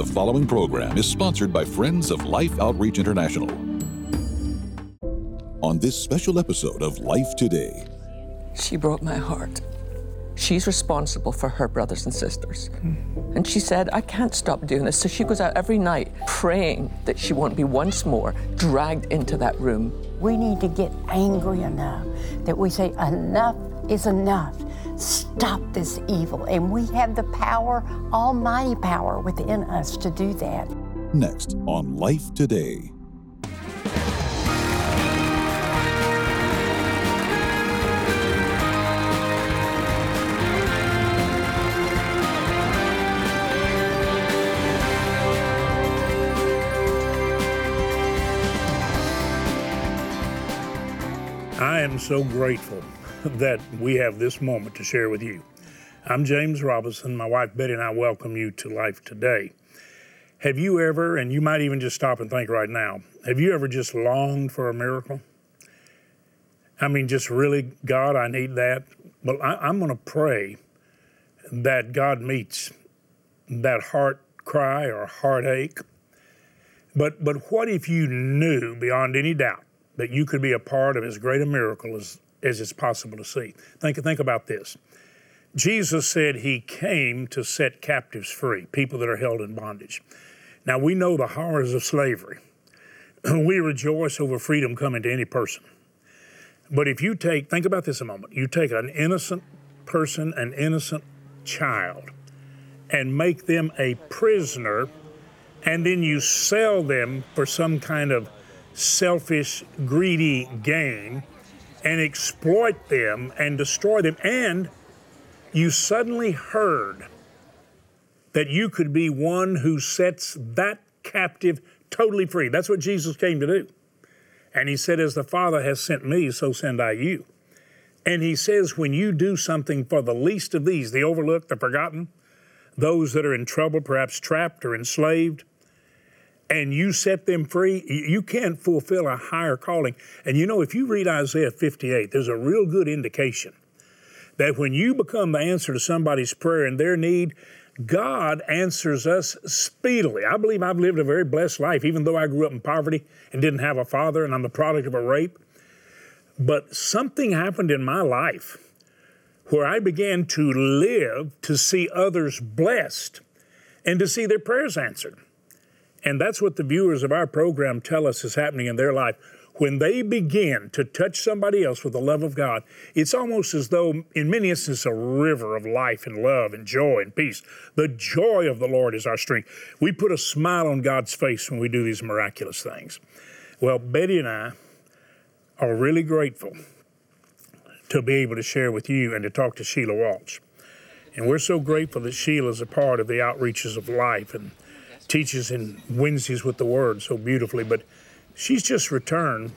The following program is sponsored by Friends of Life Outreach International. On this special episode of Life Today, She broke my heart. She's responsible for her brothers and sisters. Hmm. And she said, I can't stop doing this. So she goes out every night praying that she won't be once more dragged into that room. We need to get angry enough that we say, enough is enough. Stop this evil. And we have the power, almighty power within us to do that. next on Life Today. I am so grateful that we have this moment to share with you. I'm James Robison. My wife Betty and I welcome you to Life Today. Have you ever, and you might even just stop and think right now, have you ever just longed for a miracle? I mean, just really, God, I need that. Well, I, I'm going to pray that God meets that heart cry or heartache. But, but what if you knew beyond any doubt that you could be a part of as great a miracle as, as it's possible to see? Think, think about this. Jesus said he came to set captives free, people that are held in bondage. Now, we know the horrors of slavery. we rejoice over freedom coming to any person. But if you take, think about this a moment, you take an innocent person, an innocent child, and make them a prisoner, and then you sell them for some kind of selfish, greedy gain, and exploit them and destroy them, and you suddenly heard that you could be one who sets that captive totally free. That's what Jesus came to do. And he said, As the Father has sent me, so send I you. And he says, When you do something for the least of these, the overlooked, the forgotten, those that are in trouble, perhaps trapped or enslaved, and you set them free, you can't fulfill a higher calling. And you know, if you read Isaiah 58, there's a real good indication that when you become the answer to somebody's prayer and their need, God answers us speedily. I believe I've lived a very blessed life, even though I grew up in poverty and didn't have a father and I'm the product of a rape. But something happened in my life where I began to live to see others blessed and to see their prayers answered. And that's what the viewers of our program tell us is happening in their life. When they begin to touch somebody else with the love of God, it's almost as though, in many instances, a river of life and love and joy and peace. The joy of the Lord is our strength. We put a smile on God's face when we do these miraculous things. Well, Betty and I are really grateful to be able to share with you and to talk to Sheila Walsh. And we're so grateful that Sheila's a part of the outreaches of life and teaches in Wednesdays with the Word so beautifully. But she's just returned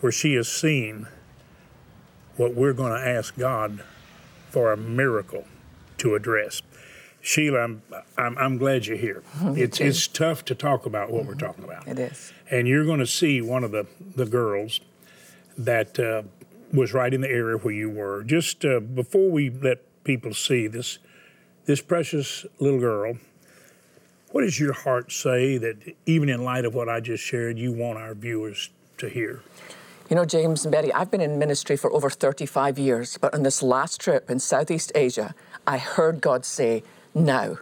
where she has seen what we're going to ask God for a miracle to address. Sheila, I'm, I'm, I'm glad you're here. It's, it's tough to talk about what we're talking about. It is. And you're going to see one of the, the girls that uh, was right in the area where you were. Just uh, before we let people see this, this precious little girl, what does your heart say that even in light of what I just shared, you want our viewers to hear? You know, James and Betty, I've been in ministry for over 35 years, but on this last trip in Southeast Asia, I heard God say, now.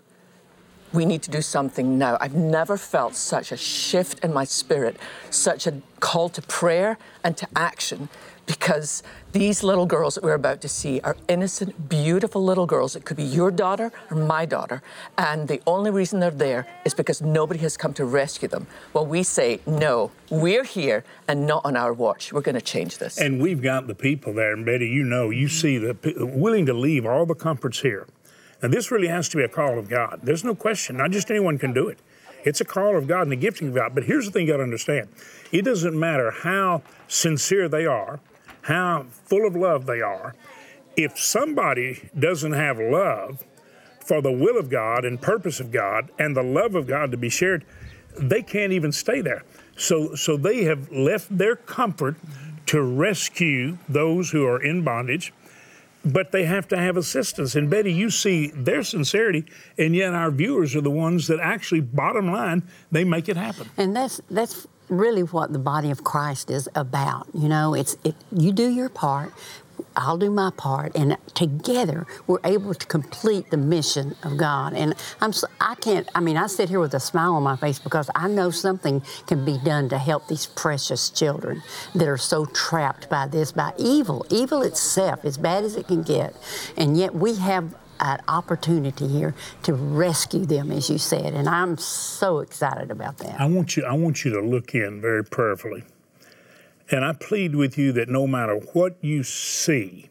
We need to do something now. I've never felt such a shift in my spirit, such a call to prayer and to action, because these little girls that we're about to see are innocent, beautiful little girls. It could be your daughter or my daughter. And the only reason they're there is because nobody has come to rescue them. Well, we say, no, we're here and not on our watch. We're going to change this. And we've got the people there, and Betty, you know, you see the willing to leave all the comforts here. And this really has to be a call of God. There's no question. Not just anyone can do it. It's a call of God and the gifting of God. But here's the thing you got to understand: it doesn't matter how sincere they are, how full of love they are. If somebody doesn't have love for the will of God and purpose of God and the love of God to be shared, they can't even stay there. So, so they have left their comfort to rescue those who are in bondage. but they have to have assistance. And Betty, you see their sincerity, and yet our viewers are the ones that actually, bottom line, they make it happen. And that's that's really what the body of Christ is about. You know, it's it, you do your part. I'll do my part, and together we're able to complete the mission of God. And I'm, I can't. I mean, I sit here with a smile on my face because I know something can be done to help these precious children that are so trapped by this, by evil, evil itself, as bad as it can get. And yet we have an opportunity here to rescue them, as you said, and I'm so excited about that. I want you. I want you to look in very prayerfully. And I plead with you that no matter what you see,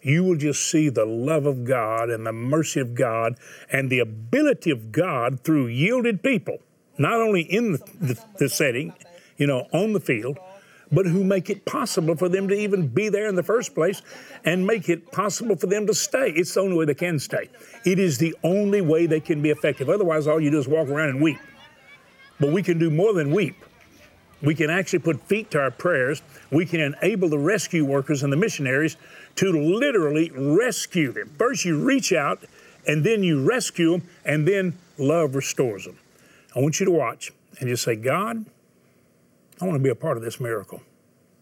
you will just see the love of God and the mercy of God and the ability of God through yielded people, not only in the, the, the setting, you know, on the field, but who make it possible for them to even be there in the first place and make it possible for them to stay. It's the only way they can stay. It is the only way they can be effective. Otherwise, all you do is walk around and weep. But we can do more than weep. We can actually put feet to our prayers. We can enable the rescue workers and the missionaries to literally rescue them. First, you reach out, and then you rescue them, and then love restores them. I want you to watch and just say, God, I want to be a part of this miracle,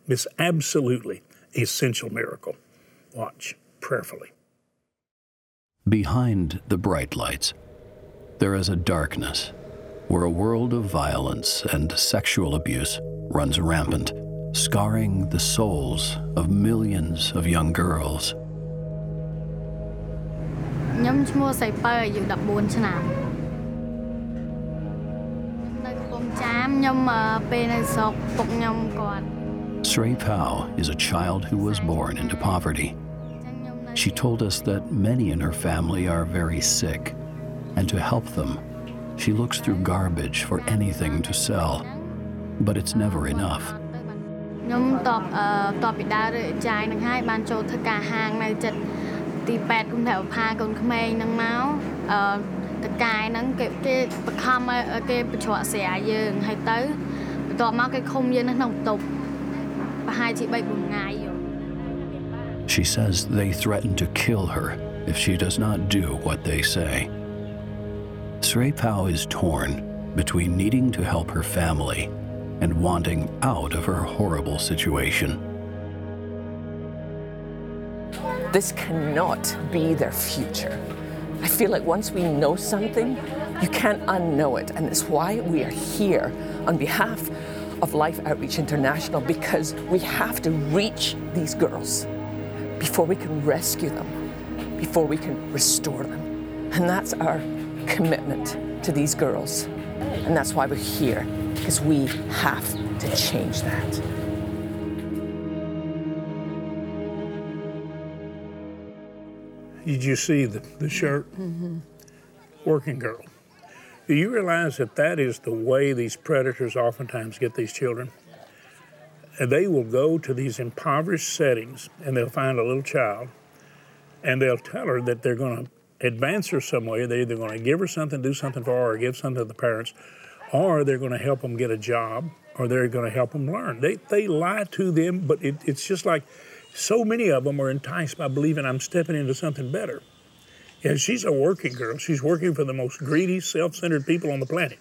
this absolutely essential miracle. Watch prayerfully. Behind the bright lights, there is a darkness where a world of violence and sexual abuse runs rampant, scarring the souls of millions of young girls. ខ្ញុំឈ្មោះសៃពៅអាយុ14ឆ្នាំនៅ ង់ចាមខ្ញុំពេលនៅស្រុកពុកខ្ញុំគាត់ Srey Pao is a child who was born into poverty. She told us that many in her family are very sick, and to help them, she looks through garbage for anything to sell. But it's never enough. ខ្ញុំតបអឺតបពីដើររើចាយនឹងហើយបានចូលធ្វើការហាងនៅចិត្តទី8គុំថៅផាកូនក្មេងនឹងមកអឺ តកាយហ្នឹងគេគេបខំឲ្យគេបញ្ច្រកស្រាយើងហើយទៅបន្ទាប់មកគេឃុំយើងនៅក្នុងបន្ទប់ប្រហែលជា3 4ថ្ងៃ She says they threaten to kill her if she does not do what they say. Srey Pao is torn between needing to help her family and wanting out of her horrible situation. This cannot be their future. I feel like once we know something, you can't unknow it. And it's why we are here on behalf of Life Outreach International because we have to reach these girls before we can rescue them, before we can restore them. And that's our commitment to these girls. And that's why we're here, because we have to change that. Did you see the, the shirt? Mm-hmm. Working girl. Do you realize that that is the way these predators oftentimes get these children? And they will go to these impoverished settings and they'll find a little child and they'll tell her that they're going to advance her some way. They're either going to give her something, do something for her, or give something to the parents, or they're going to help them get a job, or they're going to help them learn. They, they lie to them, but it, it's just like so many of them are enticed by believing I'm stepping into something better. Yeah, she's a working girl. She's working for the most greedy, self centered people on the planet.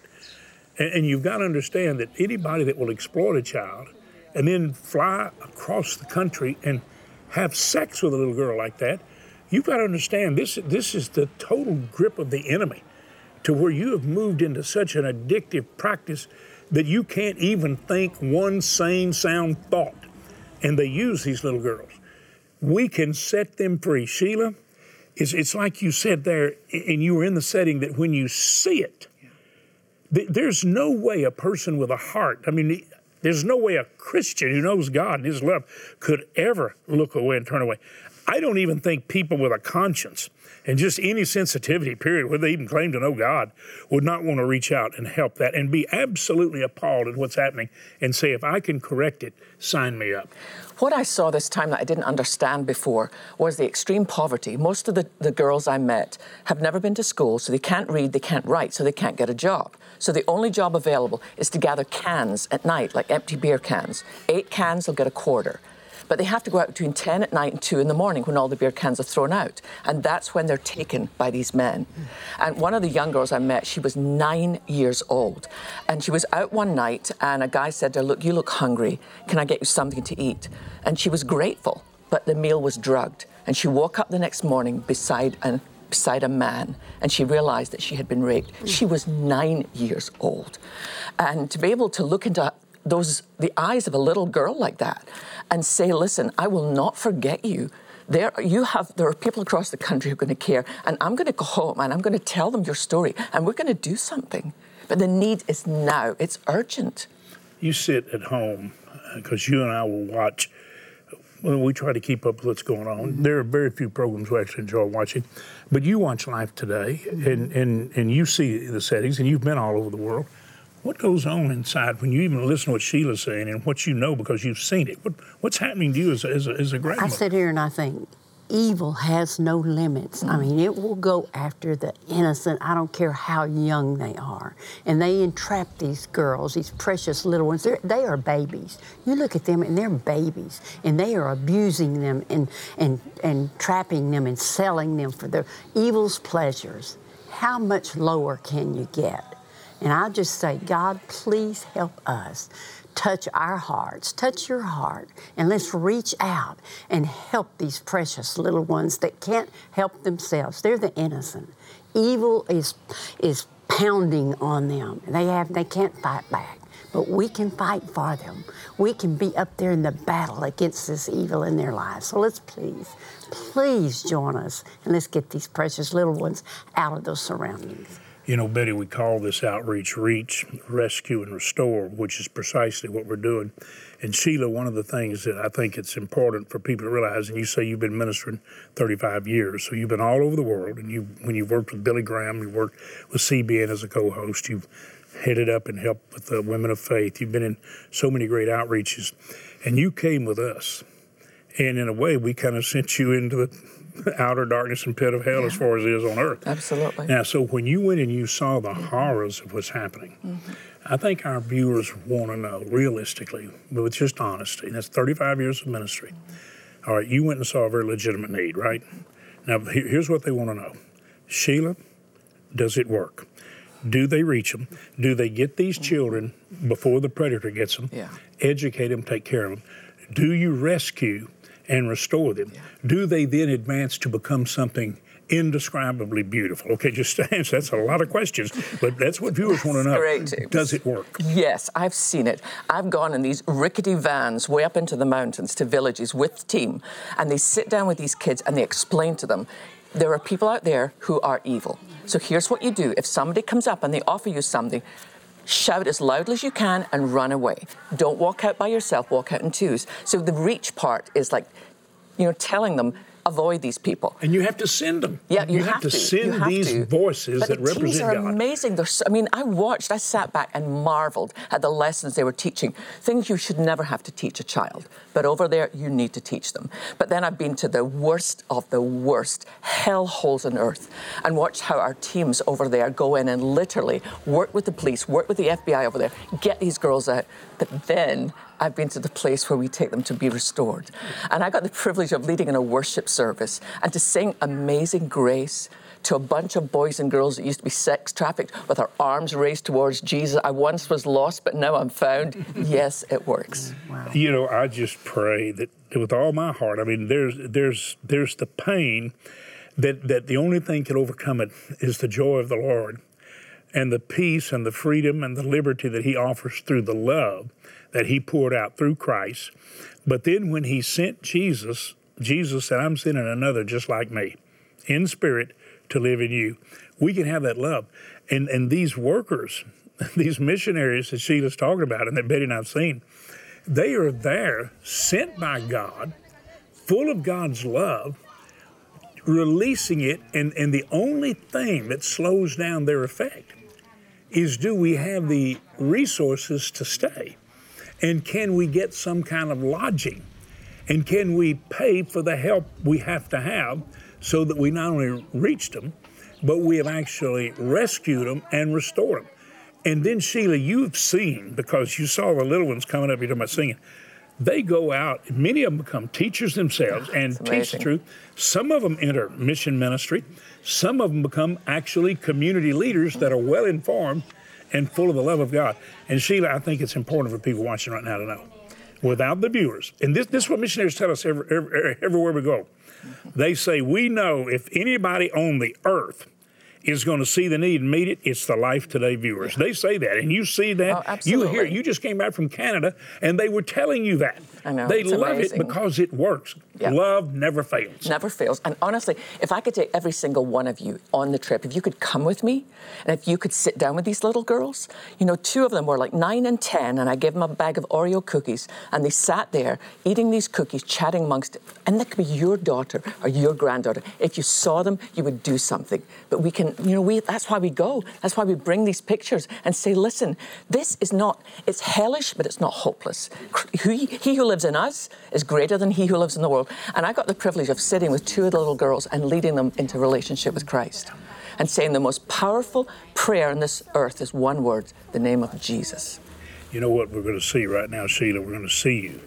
And, and you've got to understand that anybody that will exploit a child and then fly across the country and have sex with a little girl like that, you've got to understand this, this is the total grip of the enemy to where you have moved into such an addictive practice that you can't even think one sane, sound thought. And they use these little girls. We can set them free. Sheila, it's, it's like you said there, and you were in the setting that when you see it, th- there's no way a person with a heart, I mean, there's no way a Christian who knows God and His love could ever look away and turn away. I don't even think people with a conscience and just any sensitivity, period, whether they even claim to know God, would not want to reach out and help that and be absolutely appalled at what's happening and say, if I can correct it, sign me up. What I saw this time that I didn't understand before was the extreme poverty. Most of the, the girls I met have never been to school, so they can't read, they can't write, so they can't get a job. So the only job available is to gather cans at night, like empty beer cans. Eight cans, they'll get a quarter. But they have to go out between 10 at night and 2 in the morning when all the beer cans are thrown out. And that's when they're taken by these men. And one of the young girls I met, she was nine years old. And she was out one night, and a guy said to her, Look, you look hungry. Can I get you something to eat? And she was grateful, but the meal was drugged. And she woke up the next morning beside an beside a man and she realized that she had been raped. She was nine years old. And to be able to look into those the eyes of a little girl like that and say, listen, I will not forget you. There you have there are people across the country who are going to care, and I'm going to go home and I'm going to tell them your story, and we're going to do something. But the need is now. It's urgent. You sit at home uh, because you and I will watch well, we try to keep up with what's going on. There are very few programs we actually enjoy watching, but you watch Life Today, and, and, and you see the settings, and you've been all over the world. What goes on inside when you even listen to what Sheila's saying and what you know because you've seen it? What, what's happening to you as a, as a, as a grandmother? I sit here and I think, evil has no limits. I mean, it will go after the innocent. I don't care how young they are. And they entrap these girls, these precious little ones. They're, they are babies. You look at them and they're babies. And they are abusing them and, and, and trapping them and selling them for their evil's pleasures. How much lower can you get? And I just say, God, please help us touch our hearts, touch your heart, and let's reach out and help these precious little ones that can't help themselves. They're the innocent. Evil is is pounding on them. They have they can't fight back. But we can fight for them. We can be up there in the battle against this evil in their lives. So let's please, please join us and let's get these precious little ones out of those surroundings. You know, Betty, we call this outreach reach, rescue, and restore, which is precisely what we're doing. And Sheila, one of the things that I think it's important for people to realize, and you say you've been ministering 35 years, so you've been all over the world, and you when you've worked with Billy Graham, you worked with CBN as a co-host, you've headed up and helped with the Women of Faith, you've been in so many great outreaches, and you came with us, and in a way, we kind of sent you into the outer darkness and pit of hell yeah. as far as it is on earth. Absolutely. Now, so when you went and you saw the horrors of what's happening, mm-hmm. I think our viewers want to know realistically, but with just honesty. That's 35 years of ministry. All right, you went and saw a very legitimate need, right? Now, here's what they want to know Sheila, does it work? Do they reach them? Do they get these children before the predator gets them? Yeah. Educate them, take care of them. Do you rescue and restore them, yeah. do they then advance to become something indescribably beautiful? Okay, just to answer, that's a lot of questions, but that's what viewers want to know. Great, Does it work? Yes, I've seen it. I've gone in these rickety vans way up into the mountains to villages with team, and they sit down with these kids and they explain to them there are people out there who are evil. So here's what you do if somebody comes up and they offer you something, shout as loudly as you can and run away. Don't walk out by yourself, walk out in twos. So the reach part is like, you know, telling them avoid these people. And you have to send them. Yeah, you, you have, have, to, send have these to. voices but that the represent are God. amazing. So, I mean, I watched, I sat back and marveled at the lessons they were teaching. Things you should never have to teach a child, but over there you need to teach them. But then I've been to the worst of the worst hell holes on earth and watched how our teams over there go in and literally work with the police, work with the FBI over there, get these girls out. But then I've been to the place where we take them to be restored. And I got the privilege of leading in a worship service and to sing Amazing Grace to a bunch of boys and girls that used to be sex trafficked with our arms raised towards Jesus. I once was lost, but now I'm found. yes, it works. Wow. You know, I just pray that with all my heart. I mean, there's there's there's the pain that that the only thing can overcome it is the joy of the Lord and the peace and the freedom and the liberty that he offers through the love that he poured out through Christ. But then when he sent Jesus, Jesus said, I'm sending another just like me in spirit to live in you. We can have that love. And, and these workers, these missionaries that Sheila's talking about and that Betty and I've seen, they are there sent by God, full of God's love, releasing it. And, and the only thing that slows down their effect is do we have the resources to stay? And can we get some kind of lodging? And can we pay for the help we have to have so that we not only reached them, but we have actually rescued them and restored them? And then, Sheila, you've seen, because you saw the little ones coming up, you're talking about singing, they go out, many of them become teachers themselves and That's teach the truth. Some of them enter mission ministry. Some of them become actually community leaders that are well informed and full of the love of God. And Sheila, I think it's important for people watching right now to know. Without the viewers, and this, this is what missionaries tell us every, every, everywhere we go. They say, We know if anybody on the earth is going to see the need and meet it, it's the Life Today viewers. They say that, and you see that. Oh, you hear. You just came back from Canada, and they were telling you that. I know, They it's love amazing. it because it works. Yeah. Love never fails. Never fails. And honestly, if I could take every single one of you on the trip, if you could come with me, and if you could sit down with these little girls, you know, two of them were like nine and 10, and I gave them a bag of Oreo cookies, and they sat there eating these cookies, chatting amongst, and that could be your daughter or your granddaughter. If you saw them, you would do something. But we can, you know, we, that's why we go. That's why we bring these pictures and say, listen, this is not, it's hellish, but it's not hopeless. He, he who lives in us is greater than he who lives in the world. And I got the privilege of sitting with two of the little girls and leading them into relationship with Christ and saying the most powerful prayer on this earth is one word, the name of Jesus. You know what we're going to see right now, Sheila? We're going to see you.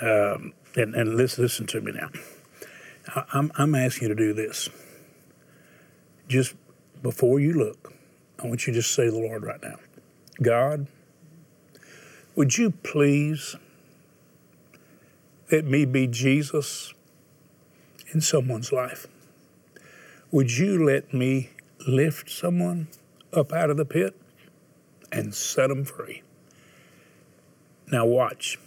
Um, and and listen, listen to me now. I'm, I'm asking you to do this. Just before you look, I want you to just say the Lord right now God, would you please let me be Jesus in someone's life? Would you let me lift someone up out of the pit and set them free? Now, watch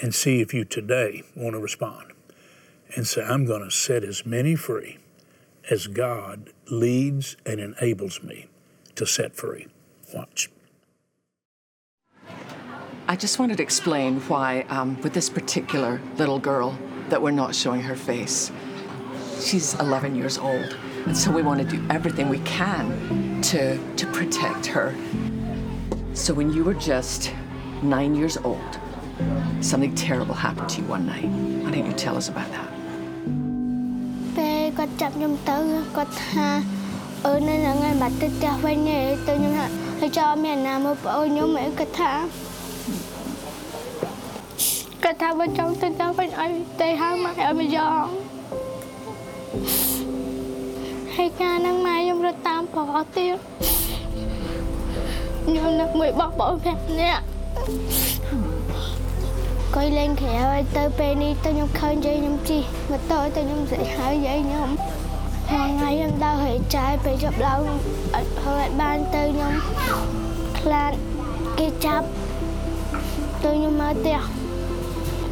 and see if you today want to respond and say, I'm going to set as many free as God leads and enables me to set free. Watch. I just wanted to explain why, um, with this particular little girl, that we're not showing her face. She's 11 years old, and so we want to do everything we can to, to protect her. So when you were just nine years old, something terrible happened to you one night. Why don't you tell us about that? ពេលគាត់ចាប់ខ្ញុំទៅគាត់ថាអឺនៅហ្នឹងហើយបាត់ទៅផ្ទះវិញហើយទៅខ្ញុំថាហើយចោលមានអ្នកណាមើលប្អូនខ្ញុំហើយគាត់ថា គាត់ថាបើចង់ទៅផ្ទះវិញឲ្យទៅហៅម៉ែឲ្យមកយកហើយកាលហ្នឹងម៉ែខ្ញុំរត់តាមប្រកទៀតខ្ញុំនឹកមួយបោះបងប្រាប់អ្នកកុយលេងក្រៅហើយទៅពេលនេះទៅខ្ញុំឃើញយាយខ្ញុំជិះម៉ូតូទៅខ្ញុំស្រីហៅយាយខ្ញុំថ្ងៃថ្ងៃខ្ញុំដើរហេចាយពេលជប់ឡើងអត់ហើយអត់បានទៅខ្ញុំខ្លាចគេចាប់ទៅខ្ញុំមកផ្ទះ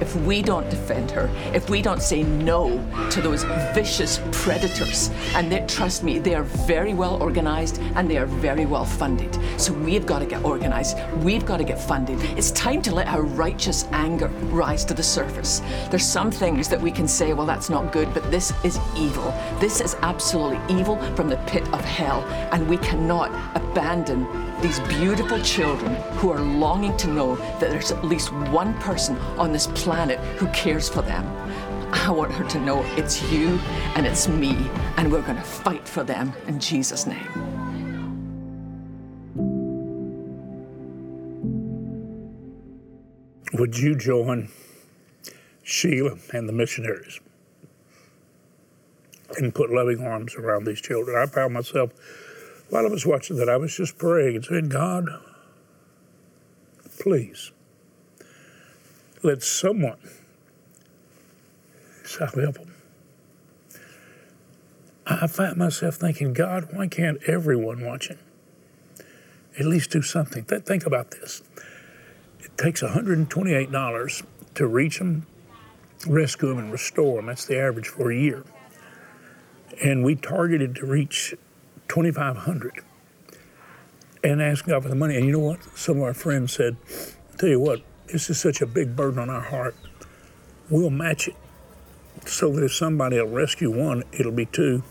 If we don't defend her, if we don't say no to those vicious predators, and they, trust me, they are very well organized and they are very well funded. So we've got to get organized. We've got to get funded. It's time to let our righteous anger rise to the surface. There's some things that we can say, well, that's not good, but this is evil. This is absolutely evil from the pit of hell. And we cannot abandon these beautiful children who are longing to know that there's at least one person on this planet who cares for them. I want her to know it's you and it's me, and we're going to fight for them in Jesus' name. Would you join Sheila and the missionaries and put loving arms around these children? I found myself, while I was watching that, I was just praying and saying, God, please let someone help them. I find myself thinking, God, why can't everyone watching at least do something? Th- think about this. It takes $128 to reach them, rescue them, and restore them. That's the average for a year. And we targeted to reach 2,500 and asked God for the money. And you know what? Some of our friends said, Tell you what, this is such a big burden on our heart. We'll match it so that if somebody will rescue one, it'll be two.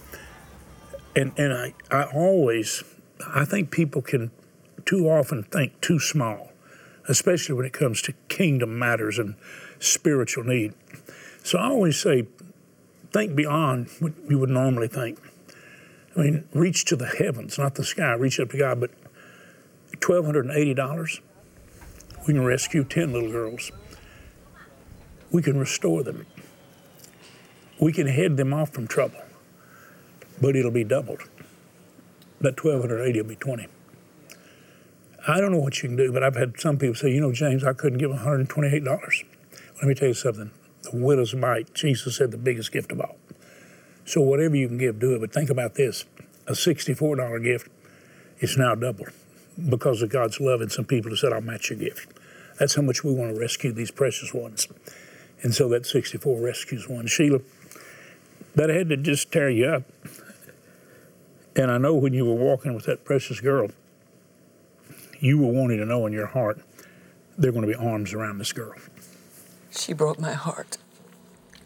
And and I, I always I think people can too often think too small, especially when it comes to kingdom matters and spiritual need. So I always say, think beyond what you would normally think. I mean, reach to the heavens, not the sky. Reach up to God. But twelve hundred and eighty dollars, we can rescue ten little girls. We can restore them. We can head them off from trouble, but it'll be doubled. That twelve hundred eighty will be twenty. I don't know what you can do, but I've had some people say, you know, James, I couldn't give $128. Let me tell you something. The widow's mite, Jesus said, the biggest gift of all. So whatever you can give, do it. But think about this: a $64 gift is now doubled because of God's love and some people have said, "I'll match your gift." That's how much we want to rescue these precious ones. And so that 64 rescues one. Sheila, that had to just tear you up. And I know when you were walking with that precious girl, you were wanting to know in your heart there are going to be arms around this girl. She broke my heart.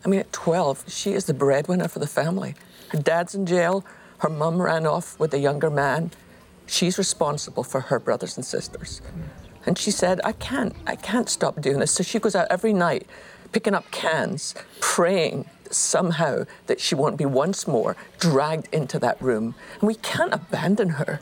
I mean, at 12, she is the breadwinner for the family. Her dad's in jail. Her mum ran off with a younger man. She's responsible for her brothers and sisters. And she said, I can't, I can't stop doing this. So she goes out every night picking up cans, praying somehow that she won't be once more dragged into that room. And we can't abandon her.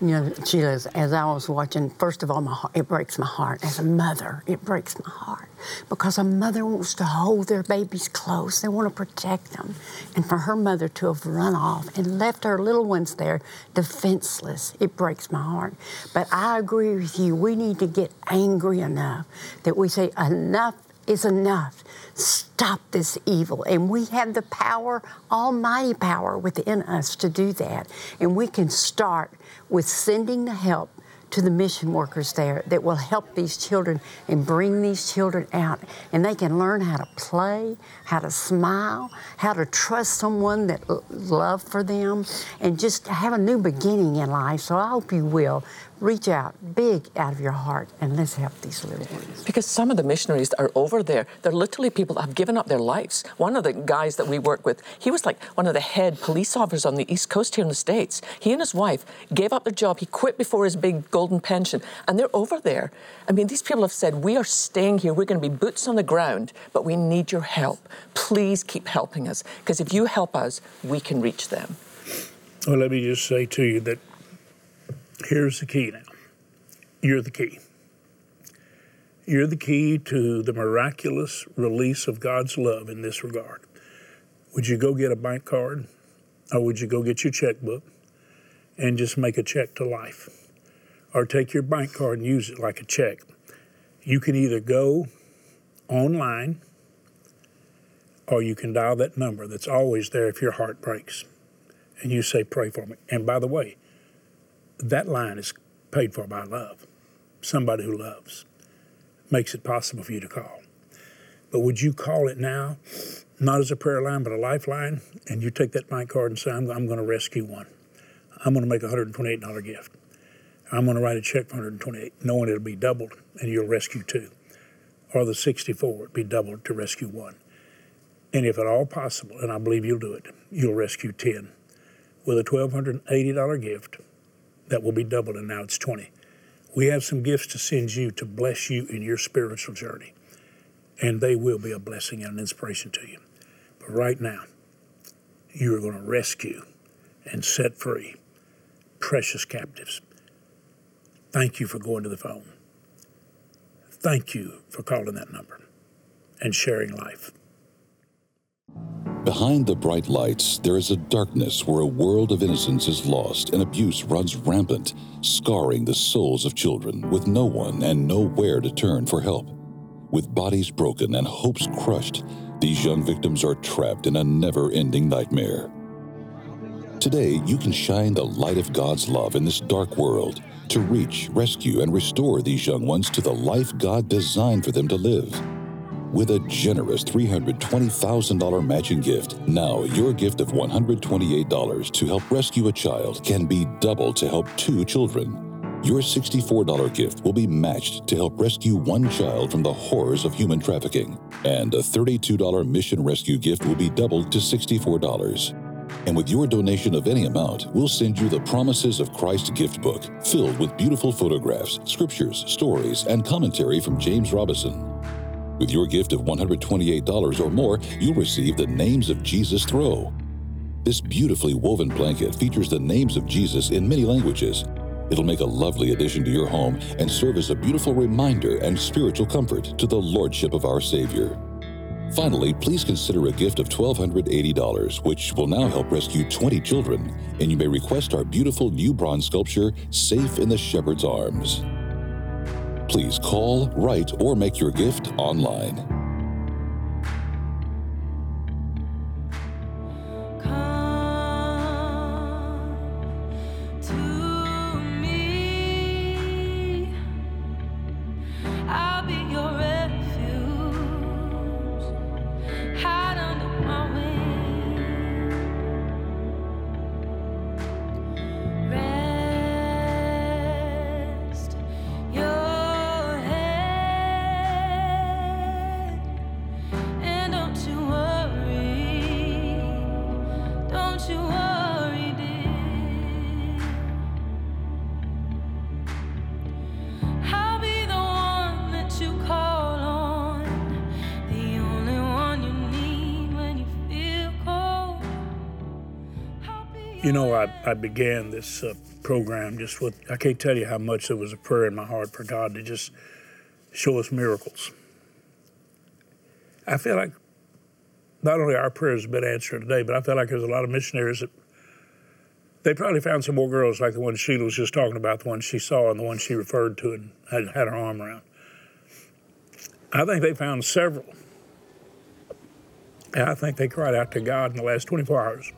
You know, Sheila, as, I was watching, first of all, my heart, it breaks my heart. As a mother, it breaks my heart because a mother wants to hold their babies close. They want to protect them. And for her mother to have run off and left her little ones there defenseless, it breaks my heart. But I agree with you. We need to get angry enough that we say, enough is enough. Stop this evil. And we have the power, almighty power within us to do that. And we can start with sending the help to the mission workers there that will help these children and bring these children out. And they can learn how to play, how to smile, how to trust someone that love for them, and just have a new beginning in life. So I hope you will reach out big out of your heart and let's help these little ones. Because some of the missionaries that are over there, they're literally people that have given up their lives. One of the guys that we work with, he was like one of the head police officers on the East Coast here in the States. He and his wife gave up their job. He quit before his big golden pension, and they're over there. I mean, these people have said, We are staying here. We're going to be boots on the ground, but we need your help. Please keep helping us, because if you help us, we can reach them. Well, let me just say to you that Here's the key now. You're the key. You're the key to the miraculous release of God's love in this regard. Would you go get a bank card or would you go get your checkbook and just make a check to life? Or take your bank card and use it like a check. You can either go online or you can dial that number that's always there if your heart breaks and you say, Pray for me. And by the way, that line is paid for by love. Somebody who loves makes it possible for you to call. But would you call it now, not as a prayer line, but a lifeline, and you take that bank card and say, I'm, I'm going to rescue one. I'm going to make a $128 gift. I'm going to write a check for 128, knowing it'll be doubled, and you'll rescue two. Or the 64 would be doubled to rescue one. And if at all possible, and I believe you'll do it, you'll rescue 10 with a $1,280 gift that will be doubled, and now it's 20. We have some gifts to send you to bless you in your spiritual journey, and they will be a blessing and an inspiration to you. But right now, you are going to rescue and set free precious captives. Thank you for going to the phone. Thank you for calling that number and sharing life. Behind the bright lights, there is a darkness where a world of innocence is lost and abuse runs rampant, scarring the souls of children with no one and nowhere to turn for help. With bodies broken and hopes crushed, these young victims are trapped in a never ending nightmare. Today, you can shine the light of God's love in this dark world to reach, rescue, and restore these young ones to the life God designed for them to live with a generous $320,000 matching gift. Now, your gift of $128 to help rescue a child can be doubled to help two children. Your $64 gift will be matched to help rescue one child from the horrors of human trafficking, and a $32 mission rescue gift will be doubled to $64. And with your donation of any amount, we'll send you the Promises of Christ gift book, filled with beautiful photographs, scriptures, stories, and commentary from James Robison. With your gift of $128 or more, you'll receive the Names of Jesus throw. This beautifully woven blanket features the names of Jesus in many languages It'll make a lovely addition to your home and serve as a beautiful reminder and spiritual comfort to the Lordship of our Savior. Finally, please consider a gift of $1,280, which will now help rescue 20 children, and you may request our beautiful new bronze sculpture, Safe in the Shepherd's Arms. Please call, write, or make your gift online. You know, I, I began this uh, program just with, I can't tell you how much there was a prayer in my heart for God to just show us miracles. I feel like not only our prayers have been answered today, but I feel like there's a lot of missionaries that they probably found some more girls like the one Sheila was just talking about, the one she saw and the one she referred to and had, had her arm around. I think they found several. And I think they cried out to God in the last 24 hours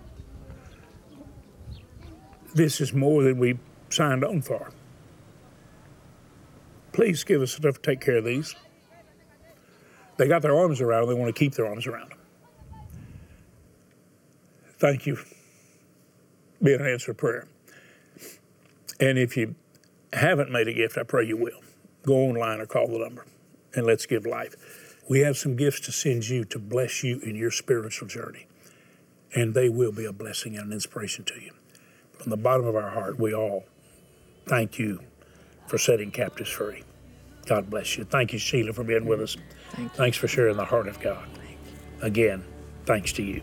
this is more than we signed on for. Please give us enough to take care of these. They got their arms around them, they want to keep their arms around them. Thank you. Be an answer prayer. And if you haven't made a gift, I pray you will. Go online or call the number and let's give life. We have some gifts to send you to bless you in your spiritual journey, and they will be a blessing and an inspiration to you from the bottom of our heart, we all thank you for setting captives free. God bless you. Thank you, Sheila, for being with us. Thank Thanks for sharing the heart of God. Again, thanks to you.